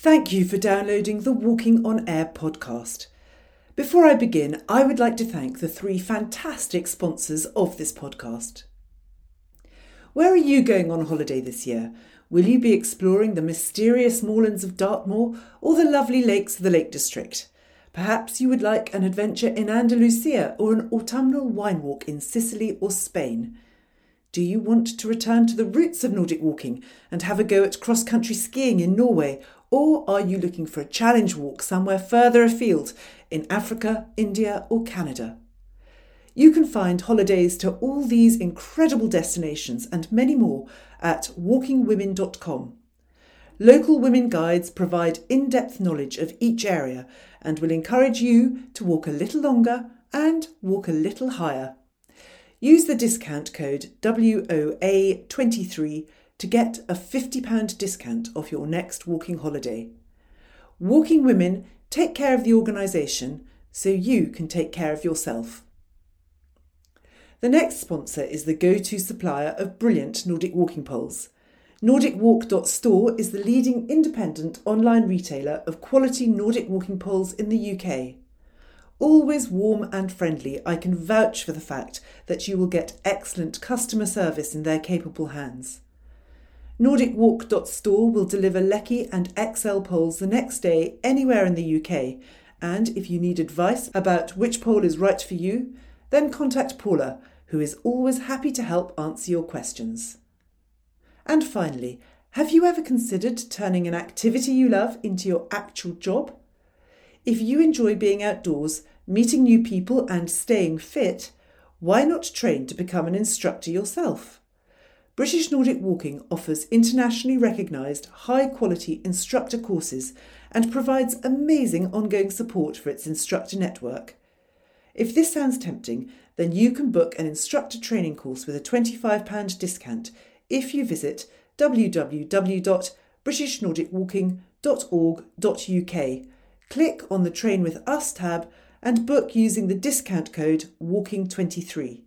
Thank you for downloading the Walking on Air podcast. Before I begin, I would like to thank the three fantastic sponsors of this podcast. Where are you going on holiday this year? Will you be exploring the mysterious moorlands of Dartmoor or the lovely lakes of the Lake District? Perhaps you would like an adventure in Andalusia or an autumnal wine walk in Sicily or Spain. Do you want to return to the roots of Nordic walking and have a go at cross country skiing in Norway? Or are you looking for a challenge walk somewhere further afield in Africa, India, or Canada? You can find holidays to all these incredible destinations and many more at walkingwomen.com. Local women guides provide in depth knowledge of each area and will encourage you to walk a little longer and walk a little higher. Use the discount code WOA23 to get a £50 discount off your next walking holiday. Walking Women take care of the organisation so you can take care of yourself. The next sponsor is the go to supplier of brilliant Nordic walking poles. NordicWalk.store is the leading independent online retailer of quality Nordic walking poles in the UK. Always warm and friendly, I can vouch for the fact that you will get excellent customer service in their capable hands. NordicWalk.store will deliver LEKI and Exel poles the next day anywhere in the UK, and if you need advice about which pole is right for you, then contact Paula, who is always happy to help answer your questions. And finally, have you ever considered turning an activity you love into your actual job? If you enjoy being outdoors, meeting new people, and staying fit, why not train to become an instructor yourself? British Nordic Walking offers internationally recognised high quality instructor courses and provides amazing ongoing support for its instructor network. If this sounds tempting, then you can book an instructor training course with a £25 discount if you visit www.britishNordicWalking.org.uk click on the Train with Us tab and book using the discount code WALKING23.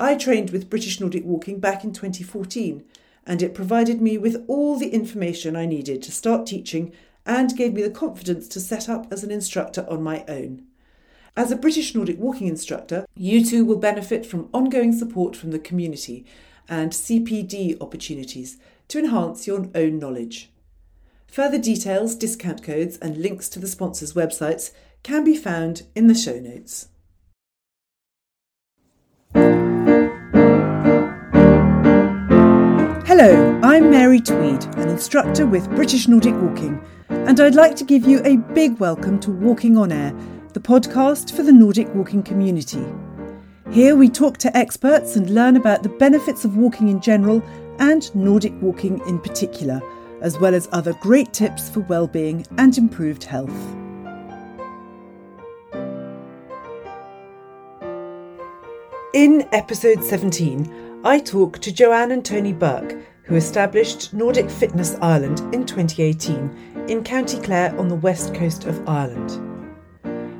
I trained with British Nordic Walking back in 2014 and it provided me with all the information I needed to start teaching and gave me the confidence to set up as an instructor on my own. As a British Nordic Walking instructor, you too will benefit from ongoing support from the community and CPD opportunities to enhance your own knowledge. Further details, discount codes, and links to the sponsors' websites can be found in the show notes. Hello, I'm Mary Tweed, an instructor with British Nordic Walking, and I'd like to give you a big welcome to Walking on Air, the podcast for the Nordic walking community. Here we talk to experts and learn about the benefits of walking in general and Nordic walking in particular as well as other great tips for well-being and improved health. In episode 17, I talk to Joanne and Tony Burke, who established Nordic Fitness Ireland in 2018 in County Clare on the west coast of Ireland.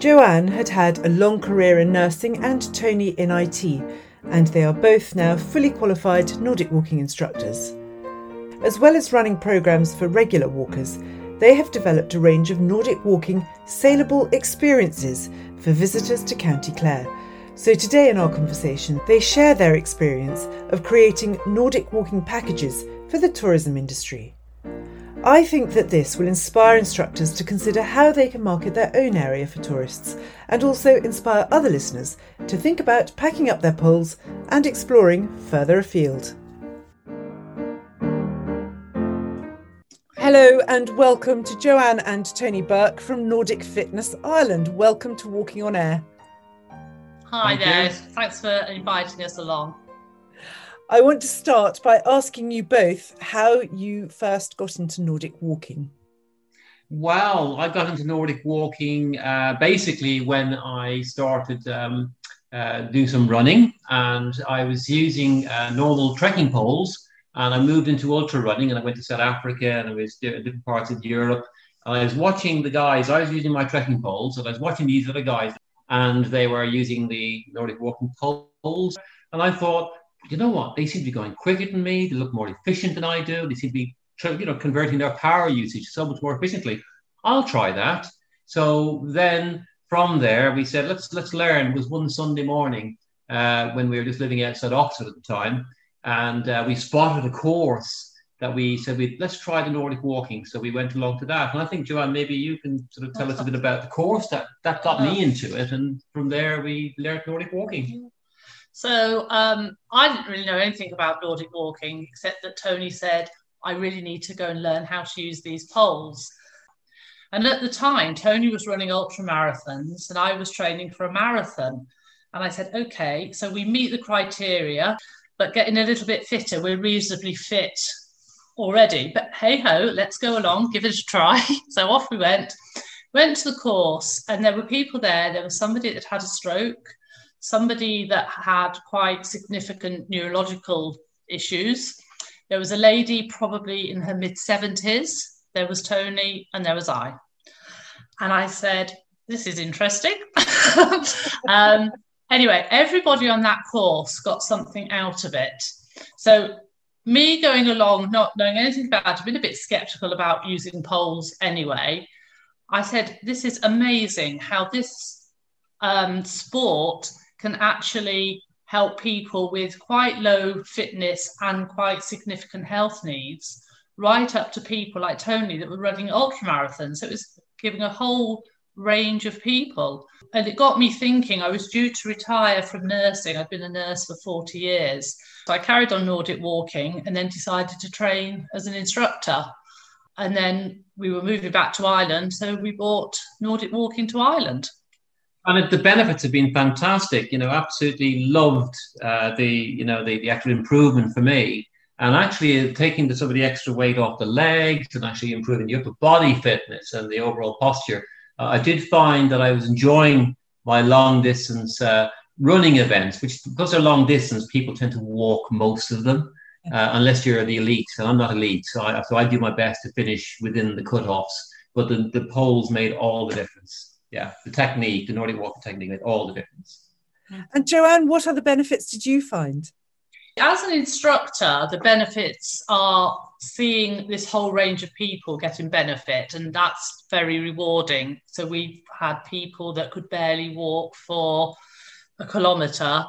Joanne had had a long career in nursing and Tony in IT, and they are both now fully qualified Nordic walking instructors. As well as running programs for regular walkers, they have developed a range of Nordic walking saleable experiences for visitors to County Clare. So today in our conversation, they share their experience of creating Nordic walking packages for the tourism industry. I think that this will inspire instructors to consider how they can market their own area for tourists and also inspire other listeners to think about packing up their poles and exploring further afield. Hello and welcome to Joanne and Tony Burke from Nordic Fitness Ireland. Welcome to Walking on Air. Hi Thank there. You. Thanks for inviting us along. I want to start by asking you both how you first got into Nordic walking. Well, I got into Nordic walking uh, basically when I started um, uh, doing some running, and I was using uh, normal trekking poles and I moved into ultra running and I went to South Africa and I was different parts of Europe. And I was watching the guys, I was using my trekking poles, and I was watching these other guys, and they were using the Nordic walking poles. And I thought, you know what? They seem to be going quicker than me. They look more efficient than I do. They seem to be you know, converting their power usage so much more efficiently. I'll try that. So then from there, we said, let's let's learn. It was one Sunday morning uh, when we were just living outside Oxford at the time, and uh, we spotted a course that we said we let's try the Nordic walking. So we went along to that, and I think Joanne, maybe you can sort of tell us a bit about the course that that got me into it, and from there we learned Nordic walking. So um, I didn't really know anything about Nordic walking except that Tony said I really need to go and learn how to use these poles. And at the time, Tony was running ultra marathons, and I was training for a marathon. And I said, okay, so we meet the criteria, but getting a little bit fitter, we're reasonably fit already. But hey ho, let's go along, give it a try. so off we went, went to the course, and there were people there. There was somebody that had a stroke, somebody that had quite significant neurological issues. There was a lady probably in her mid 70s. There was Tony, and there was I. And I said, This is interesting. um, anyway, everybody on that course got something out of it. So me going along, not knowing anything about it, been a bit skeptical about using poles anyway. I said, This is amazing how this um, sport can actually help people with quite low fitness and quite significant health needs, right up to people like Tony that were running ultra marathons. So it was giving a whole range of people. And it got me thinking, I was due to retire from nursing. I'd been a nurse for 40 years. So I carried on Nordic walking and then decided to train as an instructor. And then we were moving back to Ireland. So we bought Nordic walking to Ireland. And the benefits have been fantastic. You know, absolutely loved uh, the, you know, the, the actual improvement for me and actually taking the, some of the extra weight off the legs and actually improving the upper body fitness and the overall posture uh, I did find that I was enjoying my long distance uh, running events, which because they're long distance, people tend to walk most of them, uh, unless you're the elite. And I'm not elite, so I, so I do my best to finish within the cutoffs. But the, the poles made all the difference. Yeah, the technique, the Nordic walking technique made all the difference. And Joanne, what other benefits did you find? As an instructor, the benefits are seeing this whole range of people getting benefit, and that's very rewarding. So we've had people that could barely walk for a kilometre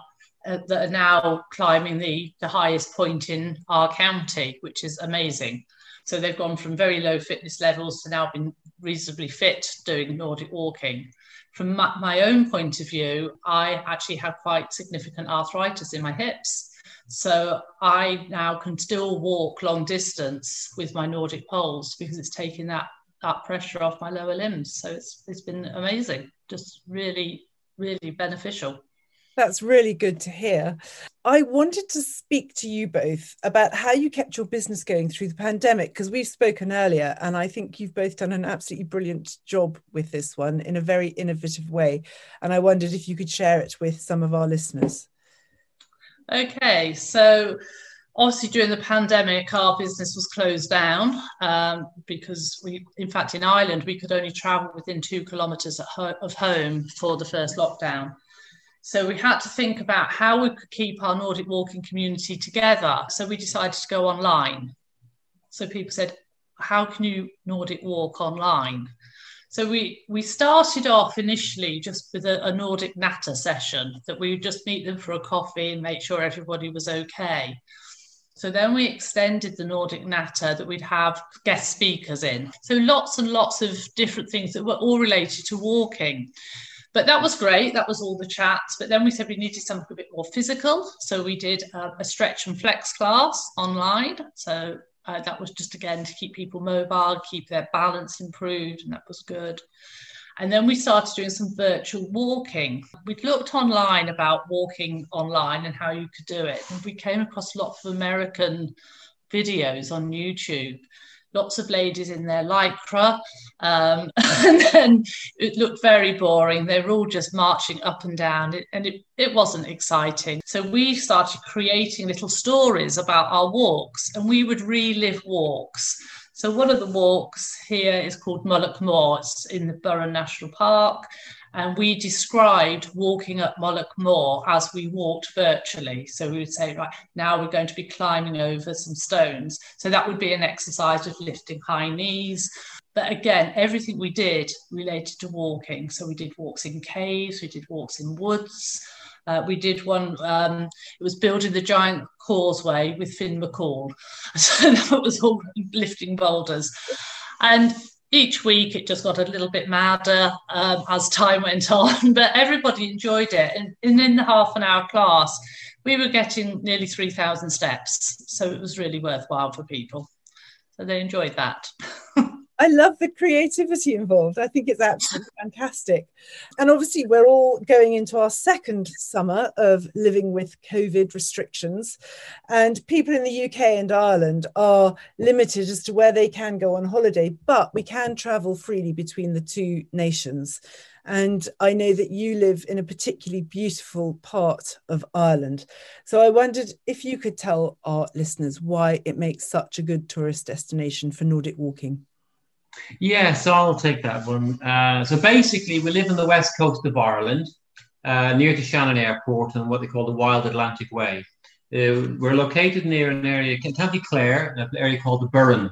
uh, that are now climbing the, the highest point in our county, which is amazing. So they've gone from very low fitness levels to now being reasonably fit doing Nordic walking. From my, my own point of view, I actually have quite significant arthritis in my hips. So I now can still walk long distance with my Nordic poles because it's taking that that pressure off my lower limbs. So it's it's been amazing, just really really beneficial. That's really good to hear. I wanted to speak to you both about how you kept your business going through the pandemic because we've spoken earlier, and I think you've both done an absolutely brilliant job with this one in a very innovative way. And I wondered if you could share it with some of our listeners. Okay, so obviously during the pandemic, our business was closed down um, because we, in fact, in Ireland, we could only travel within two kilometres ho- of home for the first lockdown. So we had to think about how we could keep our Nordic walking community together. So we decided to go online. So people said, How can you Nordic walk online? So we we started off initially just with a, a, Nordic Natter session that we would just meet them for a coffee and make sure everybody was okay. So then we extended the Nordic Natter that we'd have guest speakers in. So lots and lots of different things that were all related to walking. But that was great. That was all the chats. But then we said we needed something a bit more physical. So we did a, a stretch and flex class online. So uh, that was just again to keep people mobile, keep their balance improved, and that was good. And then we started doing some virtual walking. We'd looked online about walking online and how you could do it. And we came across lots of American videos on YouTube lots of ladies in their lycra, um, and then it looked very boring. They were all just marching up and down, and it, it wasn't exciting. So we started creating little stories about our walks, and we would relive walks. So one of the walks here is called Mullaghmore. It's in the Burren National Park. And we described walking up Mullaghmore as we walked virtually. So we would say, right, now we're going to be climbing over some stones. So that would be an exercise of lifting high knees. But again, everything we did related to walking. So we did walks in caves, we did walks in woods. Uh, we did one, um, it was building the giant causeway with Finn McCall. So that was all lifting boulders. And each week it just got a little bit madder um, as time went on, but everybody enjoyed it. And, and in the half an hour class, we were getting nearly 3,000 steps. So it was really worthwhile for people. So they enjoyed that. I love the creativity involved. I think it's absolutely fantastic. And obviously, we're all going into our second summer of living with COVID restrictions. And people in the UK and Ireland are limited as to where they can go on holiday, but we can travel freely between the two nations. And I know that you live in a particularly beautiful part of Ireland. So I wondered if you could tell our listeners why it makes such a good tourist destination for Nordic walking. Yes, I'll take that one. Uh, so basically, we live on the west coast of Ireland, uh, near to Shannon Airport and what they call the Wild Atlantic Way. Uh, we're located near an area, County Clare, an area called the Burren.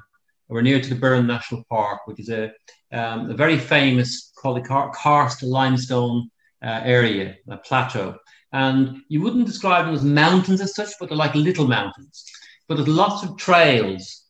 We're near to the Burren National Park, which is a, um, a very famous, called the karst limestone uh, area, a plateau. And you wouldn't describe them as mountains as such, but they're like little mountains. But there's lots of trails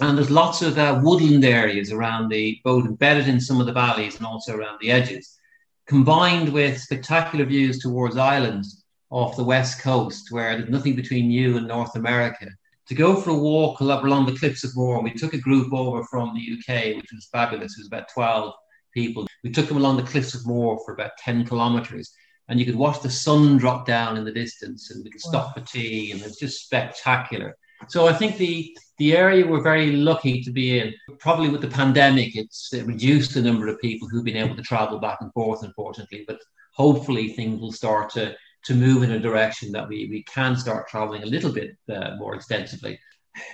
and there's lots of uh, woodland areas around the, both embedded in some of the valleys and also around the edges, combined with spectacular views towards islands off the west coast, where there's nothing between you and North America. To go for a walk along the cliffs of Moher, we took a group over from the UK, which was fabulous. It was about 12 people. We took them along the cliffs of Moher for about 10 kilometers, and you could watch the sun drop down in the distance, and we could stop wow. for tea, and it's just spectacular. So I think the the area we're very lucky to be in. Probably with the pandemic, it's it reduced the number of people who've been able to travel back and forth, unfortunately. But hopefully, things will start to to move in a direction that we we can start traveling a little bit uh, more extensively.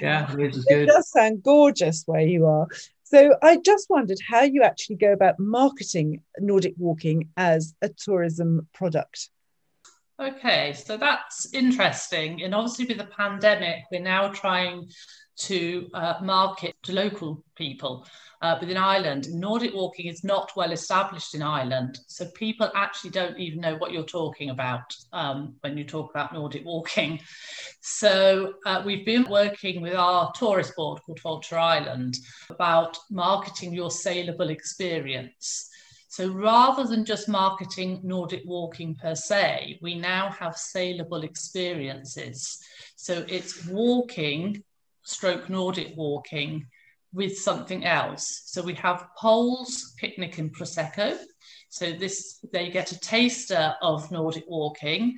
Yeah, which good. It does sound gorgeous where you are. So I just wondered how you actually go about marketing Nordic walking as a tourism product. Okay, so that's interesting. And obviously, with the pandemic, we're now trying to uh, market to local people uh, within Ireland. Nordic walking is not well established in Ireland, so people actually don't even know what you're talking about um, when you talk about Nordic walking. So uh, we've been working with our tourist board called Fáilte Ireland about marketing your saleable experience. So rather than just marketing Nordic walking per se, we now have saleable experiences. So it's walking, stroke Nordic walking with something else. So we have poles, picnic and prosecco. So this they get a taster of Nordic walking.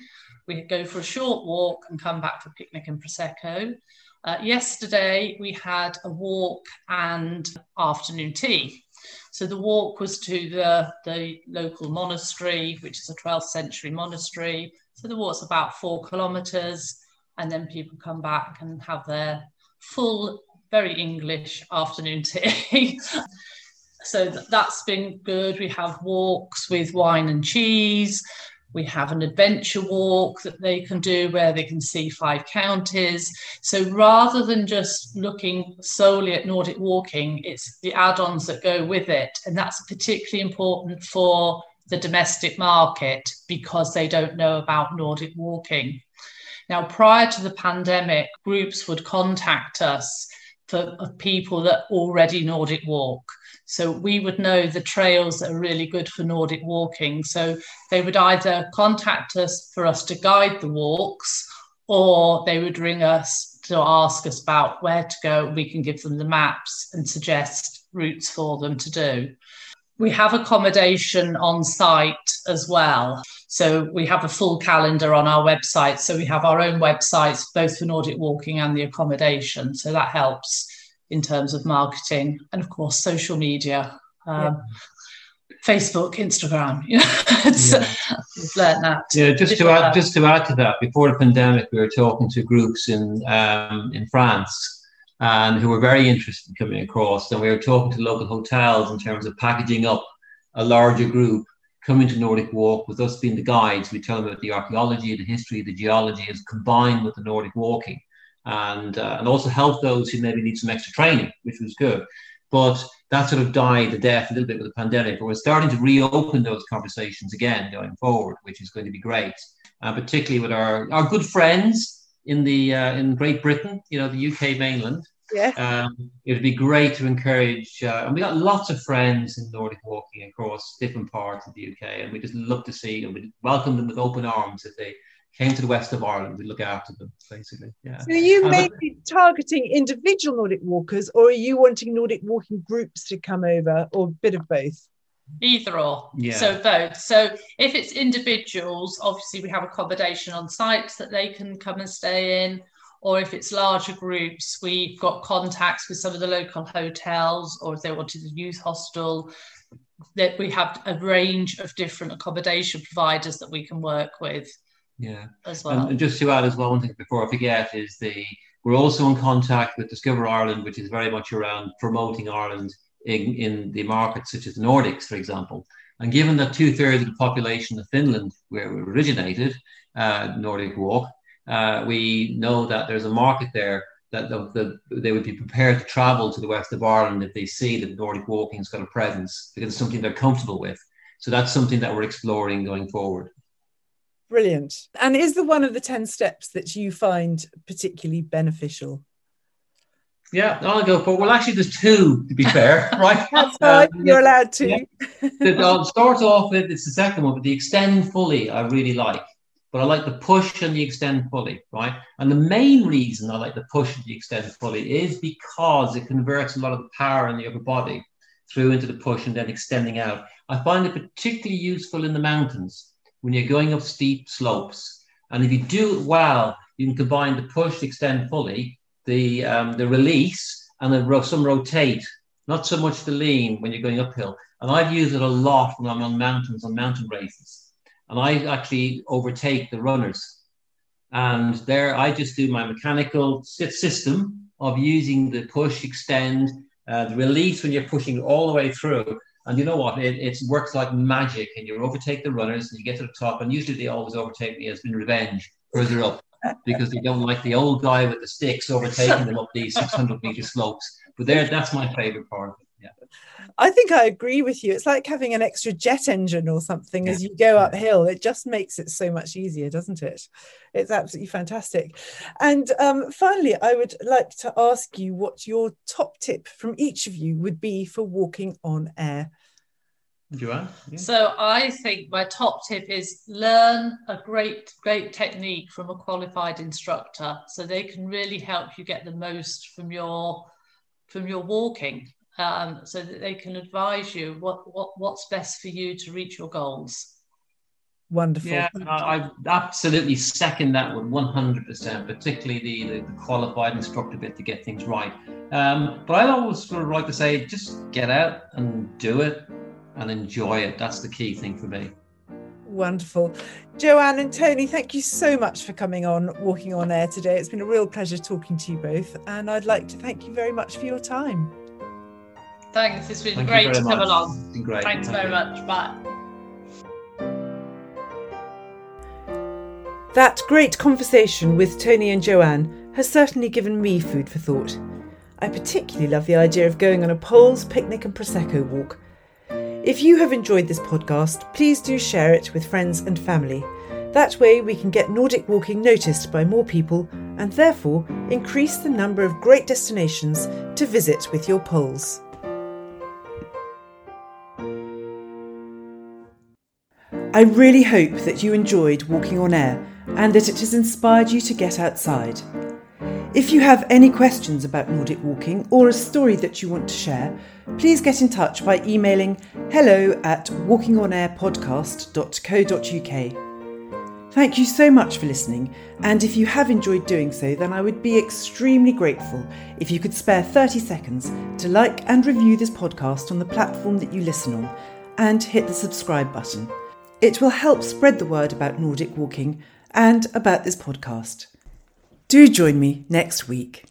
We go for a short walk and come back for picnic and prosecco. Uh, yesterday we had a walk and afternoon tea. So the walk was to the, the local monastery, which is a 12th century monastery. So the walk's about four kilometres, and then people come back and have their full, very English afternoon tea. so that's been good. We have walks with wine and cheese. We have an adventure walk that they can do where they can see five counties. So rather than just looking solely at Nordic walking, it's the add ons that go with it. And that's particularly important for the domestic market because they don't know about Nordic walking. Now, prior to the pandemic, groups would contact us for people that already Nordic walk. So we would know the trails that are really good for Nordic walking. So they would either contact us for us to guide the walks, or they would ring us to ask us about where to go. We can give them the maps and suggest routes for them to do. We have accommodation on site as well. So we have a full calendar on our website. So we have our own websites, both for Nordic walking and the accommodation. So that helps in terms of marketing and of course social media um, yeah. facebook instagram you know yeah. we've learned that yeah just to add just to add to that before the pandemic we were talking to groups in um, in france and who were very interested in coming across and we were talking to local hotels in terms of packaging up a larger group coming to Nordic Walk with us being the guides. We tell them about the archaeology, the history, the geology is combined with the Nordic walking, and uh, and also help those who maybe need some extra training, which was good. But that sort of died the death a little bit with the pandemic. But we're starting to reopen those conversations again going forward, which is going to be great, uh, particularly with our, our good friends in the uh, in Great Britain, you know, the UK mainland. Yeah. Um, it'd be great to encourage, uh, and we got lots of friends in Nordic walking across different parts of the UK, and we just love to see and we welcome them with open arms if they came to the west of Ireland. We look after them, basically. Yeah. So are you Um, maybe targeting individual Nordic walkers, or are you wanting Nordic walking groups to come over, or a bit of both? Either or. Yeah. So both. So if it's individuals, obviously we have accommodation on sites that they can come and stay in. Or if it's larger groups, we've got contacts with some of the local hotels, or if they wanted a youth hostel, that we have a range of different accommodation providers that we can work with yeah. as well. And just to add as well, one thing before I forget is the we're also in contact with Discover Ireland, which is very much around promoting Ireland in, in the markets such as the Nordics, for example. And given that two thirds of the population of Finland, where we originated, uh, Nordic Walk, uh, we know that there's a market there that the, the, they would be prepared to travel to the west of Ireland if they see that Nordic walking's got a presence because it's something they're comfortable with. So that's something that we're exploring going forward. Brilliant. And is the one of the 10 steps that you find particularly beneficial? Yeah, I'll go for. Well, actually, there's two to be fair, right? That's fine. Um, You're allowed to. yeah. The- I'll start off with it's the second one, but the extend fully I really like. But I like the push and the extend fully, right? And the main reason I like the push and the extend fully is because it converts a lot of the power in the upper body through into the push and then extending out. I find it particularly useful in the mountains when you're going up steep slopes. And if you do it well, you can combine the push, extend fully, the um, the release, and then ro- some rotate. Not so much the lean when you're going uphill. And I've used it a lot when I'm on mountains, on mountain races. And I actually overtake the runners. And there I just do my mechanical system of using the push, extend, uh, the release when you're pushing all the way through. And you know what? It, it works like magic. And you overtake the runners and you get to the top. And usually they always overtake me as been revenge further up because they don't like the old guy with the sticks overtaking them up these 600 meter slopes. But there, that's my favorite part. Yeah. I think I agree with you. It's like having an extra jet engine or something as you go uphill. It just makes it so much easier, doesn't it? It's absolutely fantastic. And um, finally, I would like to ask you what your top tip from each of you would be for walking on air. Joanne? Yeah. So I think my top tip is learn a great, great technique from a qualified instructor, so they can really help you get the most from your from your walking, um, so that they can advise you what, what what's best for you to reach your goals. Wonderful. Yeah, I, I absolutely second that one 100%, particularly the, the, the qualified instructor bit to get things right. Um, but I always sort of like to say, just get out and do it and enjoy it. That's the key thing for me. Wonderful. Joanne and Tony, thank you so much for coming on Walking on Air today. It's been a real pleasure talking to you both. And I'd like to thank you very much for your time. Thanks, it's been Thank great very to come along. It's been great. Thanks Thank very you. much. Bye. That great conversation with Tony and Joanne has certainly given me food for thought. I particularly love the idea of going on a poles, picnic, and Prosecco walk. If you have enjoyed this podcast, please do share it with friends and family. That way, we can get Nordic walking noticed by more people and therefore increase the number of great destinations to visit with your poles. I really hope that you enjoyed walking on air and that it has inspired you to get outside. If you have any questions about Nordic walking or a story that you want to share, please get in touch by emailing hello at walkingonairpodcast.co.uk. Thank you so much for listening, and if you have enjoyed doing so, then I would be extremely grateful if you could spare 30 seconds to like and review this podcast on the platform that you listen on and hit the subscribe button. It will help spread the word about Nordic walking and about this podcast. Do join me next week.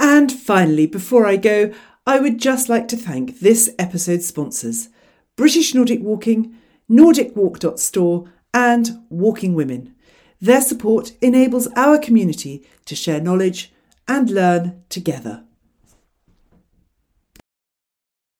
And finally, before I go, I would just like to thank this episode's sponsors British Nordic Walking, NordicWalk.store, and Walking Women. Their support enables our community to share knowledge and learn together.